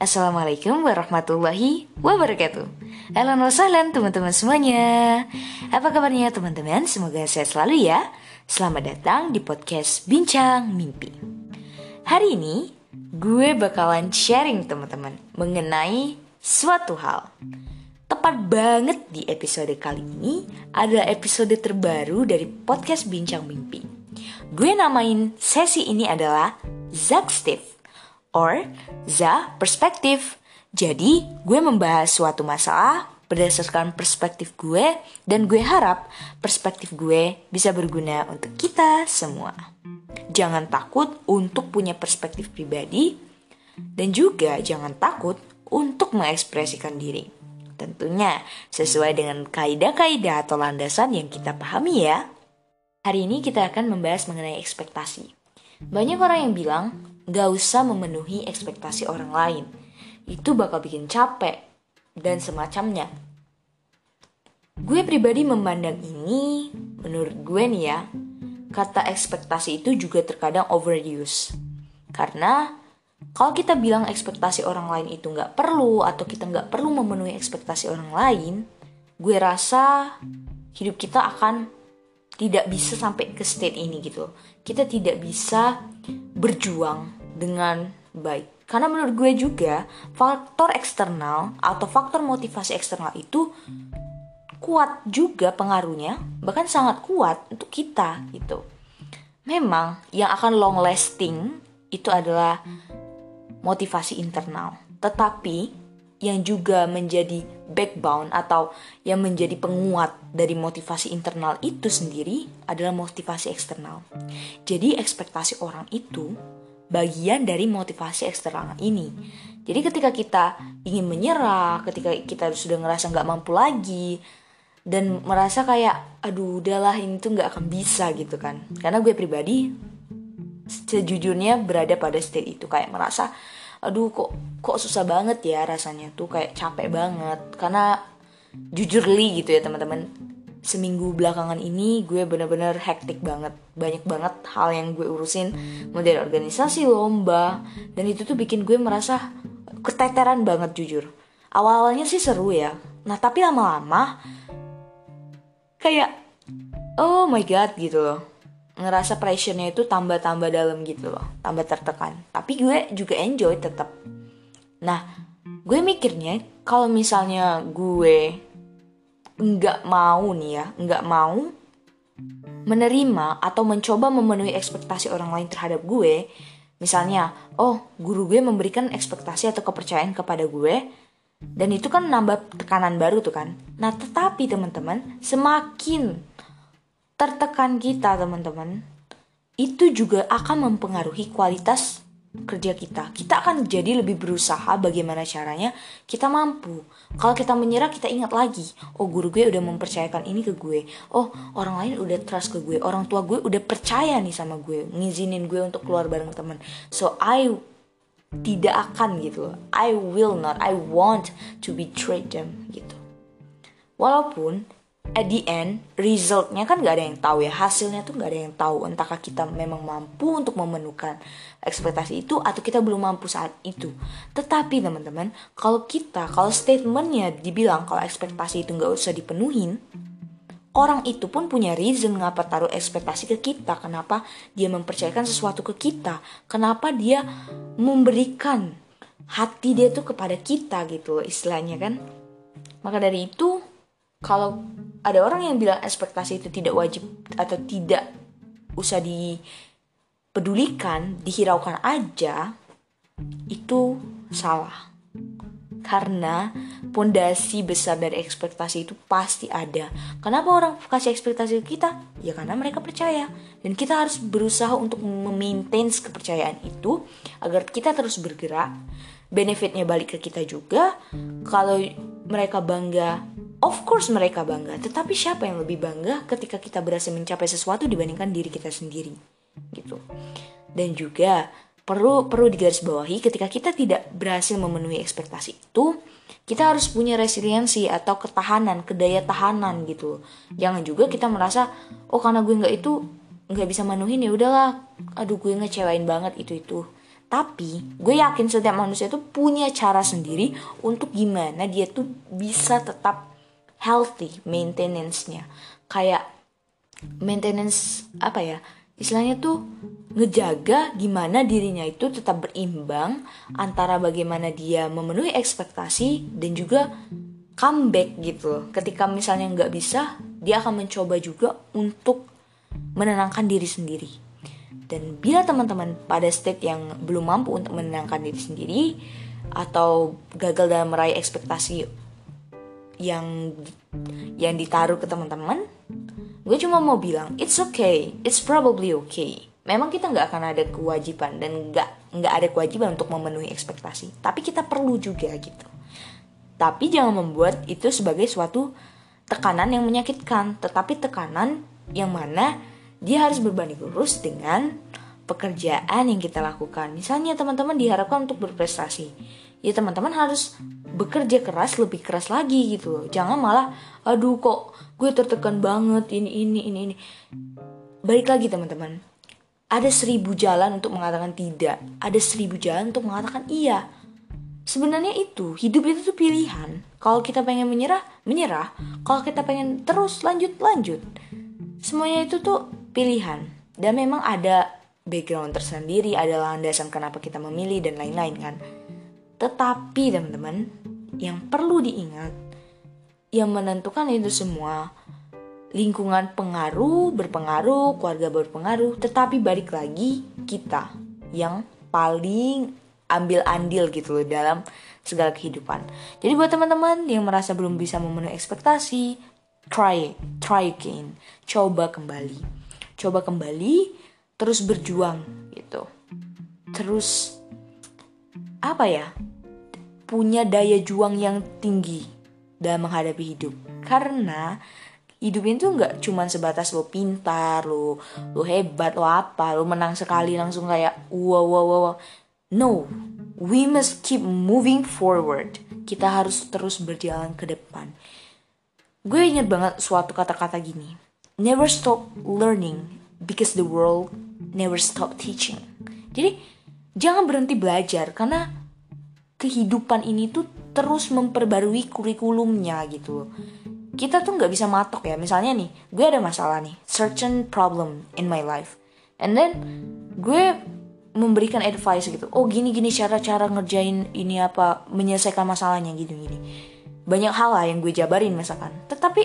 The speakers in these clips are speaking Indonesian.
Assalamualaikum warahmatullahi wabarakatuh. Halo wassalam teman-teman semuanya. Apa kabarnya teman-teman? Semoga sehat selalu ya. Selamat datang di podcast Bincang Mimpi. Hari ini gue bakalan sharing teman-teman Mengenai suatu hal. Tepat banget di episode kali ini adalah episode terbaru dari podcast Bincang Mimpi. Gue namain sesi ini adalah Zack Steve or the perspective. Jadi, gue membahas suatu masalah berdasarkan perspektif gue dan gue harap perspektif gue bisa berguna untuk kita semua. Jangan takut untuk punya perspektif pribadi dan juga jangan takut untuk mengekspresikan diri. Tentunya sesuai dengan kaidah-kaidah atau landasan yang kita pahami ya. Hari ini kita akan membahas mengenai ekspektasi. Banyak orang yang bilang, gak usah memenuhi ekspektasi orang lain. Itu bakal bikin capek dan semacamnya. Gue pribadi memandang ini, menurut gue nih ya, kata ekspektasi itu juga terkadang overuse. Karena kalau kita bilang ekspektasi orang lain itu nggak perlu atau kita nggak perlu memenuhi ekspektasi orang lain, gue rasa hidup kita akan tidak bisa sampai ke state ini gitu. Kita tidak bisa berjuang dengan baik. Karena menurut gue juga faktor eksternal atau faktor motivasi eksternal itu kuat juga pengaruhnya, bahkan sangat kuat untuk kita gitu. Memang yang akan long lasting itu adalah motivasi internal. Tetapi yang juga menjadi backbone atau yang menjadi penguat dari motivasi internal itu sendiri adalah motivasi eksternal. Jadi ekspektasi orang itu bagian dari motivasi eksternal ini. Jadi ketika kita ingin menyerah, ketika kita sudah ngerasa nggak mampu lagi, dan merasa kayak aduh udahlah ini tuh nggak akan bisa gitu kan. Karena gue pribadi sejujurnya berada pada state itu kayak merasa aduh kok kok susah banget ya rasanya tuh kayak capek banget karena jujur li gitu ya teman-teman seminggu belakangan ini gue bener-bener hektik banget. Banyak banget hal yang gue urusin. Dari organisasi lomba. Dan itu tuh bikin gue merasa keteteran banget jujur. Awal-awalnya sih seru ya. Nah tapi lama-lama kayak oh my god gitu loh. Ngerasa pressure-nya itu tambah-tambah dalam gitu loh, tambah tertekan. Tapi gue juga enjoy tetap. Nah, gue mikirnya kalau misalnya gue nggak mau nih ya, nggak mau menerima atau mencoba memenuhi ekspektasi orang lain terhadap gue, misalnya, oh guru gue memberikan ekspektasi atau kepercayaan kepada gue, dan itu kan nambah tekanan baru tuh kan. Nah, tetapi teman-teman, semakin tertekan kita teman-teman itu juga akan mempengaruhi kualitas kerja kita. Kita akan jadi lebih berusaha bagaimana caranya kita mampu. Kalau kita menyerah kita ingat lagi, oh guru gue udah mempercayakan ini ke gue. Oh, orang lain udah trust ke gue. Orang tua gue udah percaya nih sama gue, ngizinin gue untuk keluar bareng teman. So I tidak akan gitu. I will not, I want to betray them gitu. Walaupun at the end resultnya kan gak ada yang tahu ya. Hasilnya tuh gak ada yang tahu. Entahkah kita memang mampu untuk memenuhkan ekspektasi itu atau kita belum mampu saat itu. Tetapi teman-teman kalau kita kalau statementnya dibilang kalau ekspektasi itu gak usah dipenuhin orang itu pun punya reason ngapa taruh ekspektasi ke kita. Kenapa dia mempercayakan sesuatu ke kita? Kenapa dia memberikan hati dia tuh kepada kita gitu istilahnya kan? Maka dari itu kalau ada orang yang bilang ekspektasi itu tidak wajib atau tidak usah dipedulikan, dihiraukan aja, itu salah. Karena pondasi besar dari ekspektasi itu pasti ada. Kenapa orang kasih ekspektasi ke kita? Ya karena mereka percaya. Dan kita harus berusaha untuk memaintain kepercayaan itu agar kita terus bergerak. Benefitnya balik ke kita juga. Kalau mereka bangga Of course mereka bangga, tetapi siapa yang lebih bangga ketika kita berhasil mencapai sesuatu dibandingkan diri kita sendiri, gitu. Dan juga perlu perlu digarisbawahi ketika kita tidak berhasil memenuhi ekspektasi itu, kita harus punya resiliensi atau ketahanan, kedaya tahanan gitu. Jangan juga kita merasa oh karena gue nggak itu nggak bisa memenuhi ya udahlah, aduh gue ngecewain banget itu itu. Tapi gue yakin setiap manusia itu punya cara sendiri untuk gimana dia tuh bisa tetap healthy maintenance-nya. Kayak maintenance apa ya? Istilahnya tuh ngejaga gimana dirinya itu tetap berimbang antara bagaimana dia memenuhi ekspektasi dan juga comeback gitu. Ketika misalnya nggak bisa, dia akan mencoba juga untuk menenangkan diri sendiri. Dan bila teman-teman pada state yang belum mampu untuk menenangkan diri sendiri atau gagal dalam meraih ekspektasi yang yang ditaruh ke teman-teman, gue cuma mau bilang it's okay, it's probably okay. Memang kita nggak akan ada kewajiban dan nggak nggak ada kewajiban untuk memenuhi ekspektasi, tapi kita perlu juga gitu. Tapi jangan membuat itu sebagai suatu tekanan yang menyakitkan, tetapi tekanan yang mana dia harus berbanding lurus dengan pekerjaan yang kita lakukan. Misalnya teman-teman diharapkan untuk berprestasi, ya teman-teman harus bekerja keras lebih keras lagi gitu loh. Jangan malah aduh kok gue tertekan banget ini ini ini ini. Balik lagi teman-teman. Ada seribu jalan untuk mengatakan tidak. Ada seribu jalan untuk mengatakan iya. Sebenarnya itu hidup itu tuh pilihan. Kalau kita pengen menyerah menyerah. Kalau kita pengen terus lanjut lanjut. Semuanya itu tuh pilihan. Dan memang ada background tersendiri ada landasan kenapa kita memilih dan lain-lain kan tetapi teman-teman, yang perlu diingat, yang menentukan itu semua, lingkungan pengaruh, berpengaruh, keluarga berpengaruh, tetapi balik lagi kita yang paling ambil andil gitu loh dalam segala kehidupan. Jadi buat teman-teman yang merasa belum bisa memenuhi ekspektasi, try, try again, coba kembali, coba kembali, terus berjuang gitu, terus apa ya punya daya juang yang tinggi dalam menghadapi hidup. Karena hidup itu nggak cuma sebatas lo pintar lo lo hebat lo apa lo menang sekali langsung kayak wow wow wow no we must keep moving forward. Kita harus terus berjalan ke depan. Gue inget banget suatu kata-kata gini never stop learning because the world never stop teaching. Jadi jangan berhenti belajar karena kehidupan ini tuh terus memperbarui kurikulumnya gitu. Kita tuh nggak bisa matok ya. Misalnya nih gue ada masalah nih certain problem in my life. And then gue memberikan advice gitu. Oh gini gini cara cara ngerjain ini apa menyelesaikan masalahnya gitu gini banyak hal lah yang gue jabarin misalkan. Tetapi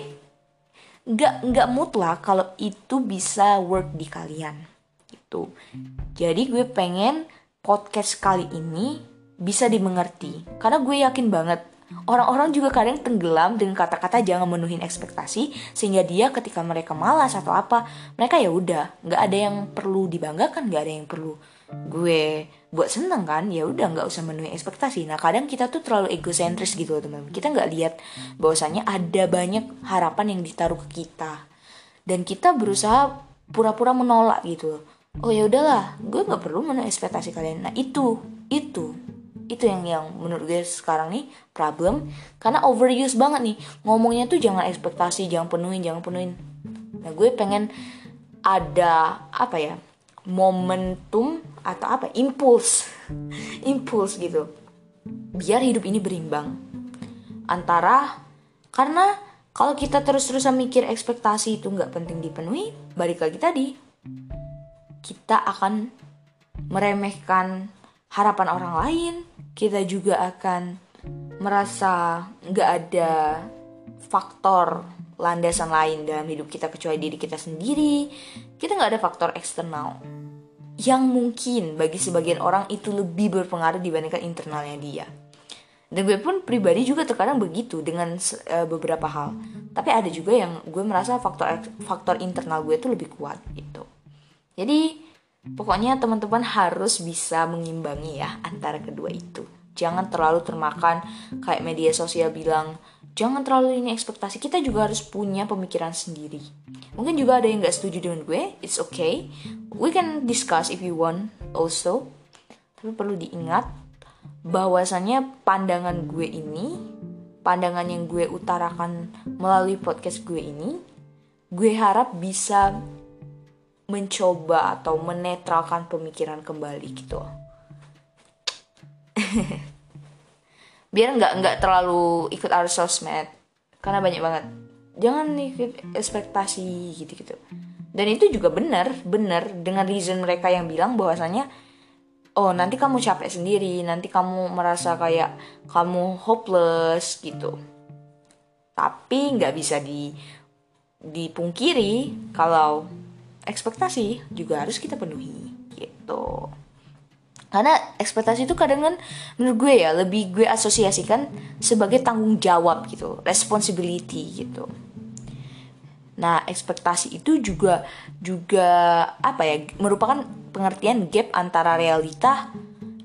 nggak nggak mutlak kalau itu bisa work di kalian. Gitu. Jadi gue pengen podcast kali ini bisa dimengerti. Karena gue yakin banget Orang-orang juga kadang tenggelam dengan kata-kata jangan menuhin ekspektasi sehingga dia ketika mereka malas atau apa mereka ya udah nggak ada yang perlu dibanggakan nggak ada yang perlu gue buat seneng kan ya udah nggak usah menuhi ekspektasi. Nah kadang kita tuh terlalu egosentris gitu teman-teman. Kita nggak lihat bahwasanya ada banyak harapan yang ditaruh ke kita. Dan kita berusaha pura-pura menolak gitu oh ya udahlah gue nggak perlu menuhi ekspektasi kalian. Nah itu itu itu yang yang menurut gue sekarang nih problem. Karena overuse banget nih. Ngomongnya tuh jangan ekspektasi jangan penuhin jangan penuhin. Nah gue pengen ada apa ya momentum atau apa impuls. Impuls gitu. Biar hidup ini berimbang. Antara karena kalau kita terus-terusan mikir ekspektasi itu nggak penting dipenuhi balik lagi tadi kita akan meremehkan harapan orang lain kita juga akan merasa nggak ada faktor landasan lain dalam hidup kita kecuali diri kita sendiri. Kita nggak ada faktor eksternal yang mungkin bagi sebagian orang itu lebih berpengaruh dibandingkan internalnya dia. Dan gue pun pribadi juga terkadang begitu dengan uh, beberapa hal. Tapi ada juga yang gue merasa faktor faktor internal gue itu lebih kuat gitu. Jadi Pokoknya teman-teman harus bisa mengimbangi ya antara kedua itu. Jangan terlalu termakan kayak media sosial bilang, jangan terlalu ini ekspektasi. Kita juga harus punya pemikiran sendiri. Mungkin juga ada yang gak setuju dengan gue, it's okay. We can discuss if you want also. Tapi perlu diingat bahwasannya pandangan gue ini, pandangan yang gue utarakan melalui podcast gue ini, gue harap bisa mencoba atau menetralkan pemikiran kembali gitu. Biar nggak nggak terlalu ikut arus sosmed. Karena banyak banget. Jangan ikut ekspektasi gitu gitu dan itu juga benar benar. Dengan reason mereka yang bilang bahwasanya oh nanti kamu capek sendiri. Nanti kamu merasa kayak kamu hopeless gitu. Tapi nggak bisa di dipungkiri kalau ekspektasi juga harus kita penuhi gitu. Karena ekspektasi itu kadang kan menurut gue ya lebih gue asosiasikan sebagai tanggung jawab gitu responsibility gitu. Nah ekspektasi itu juga juga apa ya merupakan pengertian gap antara realita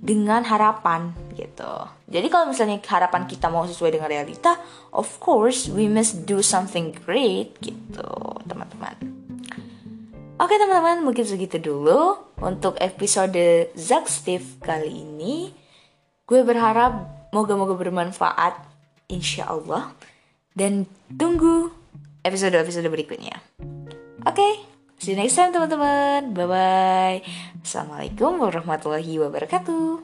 dengan harapan gitu. Jadi kalau misalnya harapan kita mau sesuai dengan realita of course we must do something great gitu teman-teman Oke teman-teman, mungkin segitu dulu untuk episode Zack Steve kali ini. Gue berharap moga-moga bermanfaat, insya Allah. Dan tunggu episode-episode berikutnya. Oke, okay, see you next time teman-teman. Bye-bye. Assalamualaikum warahmatullahi wabarakatuh.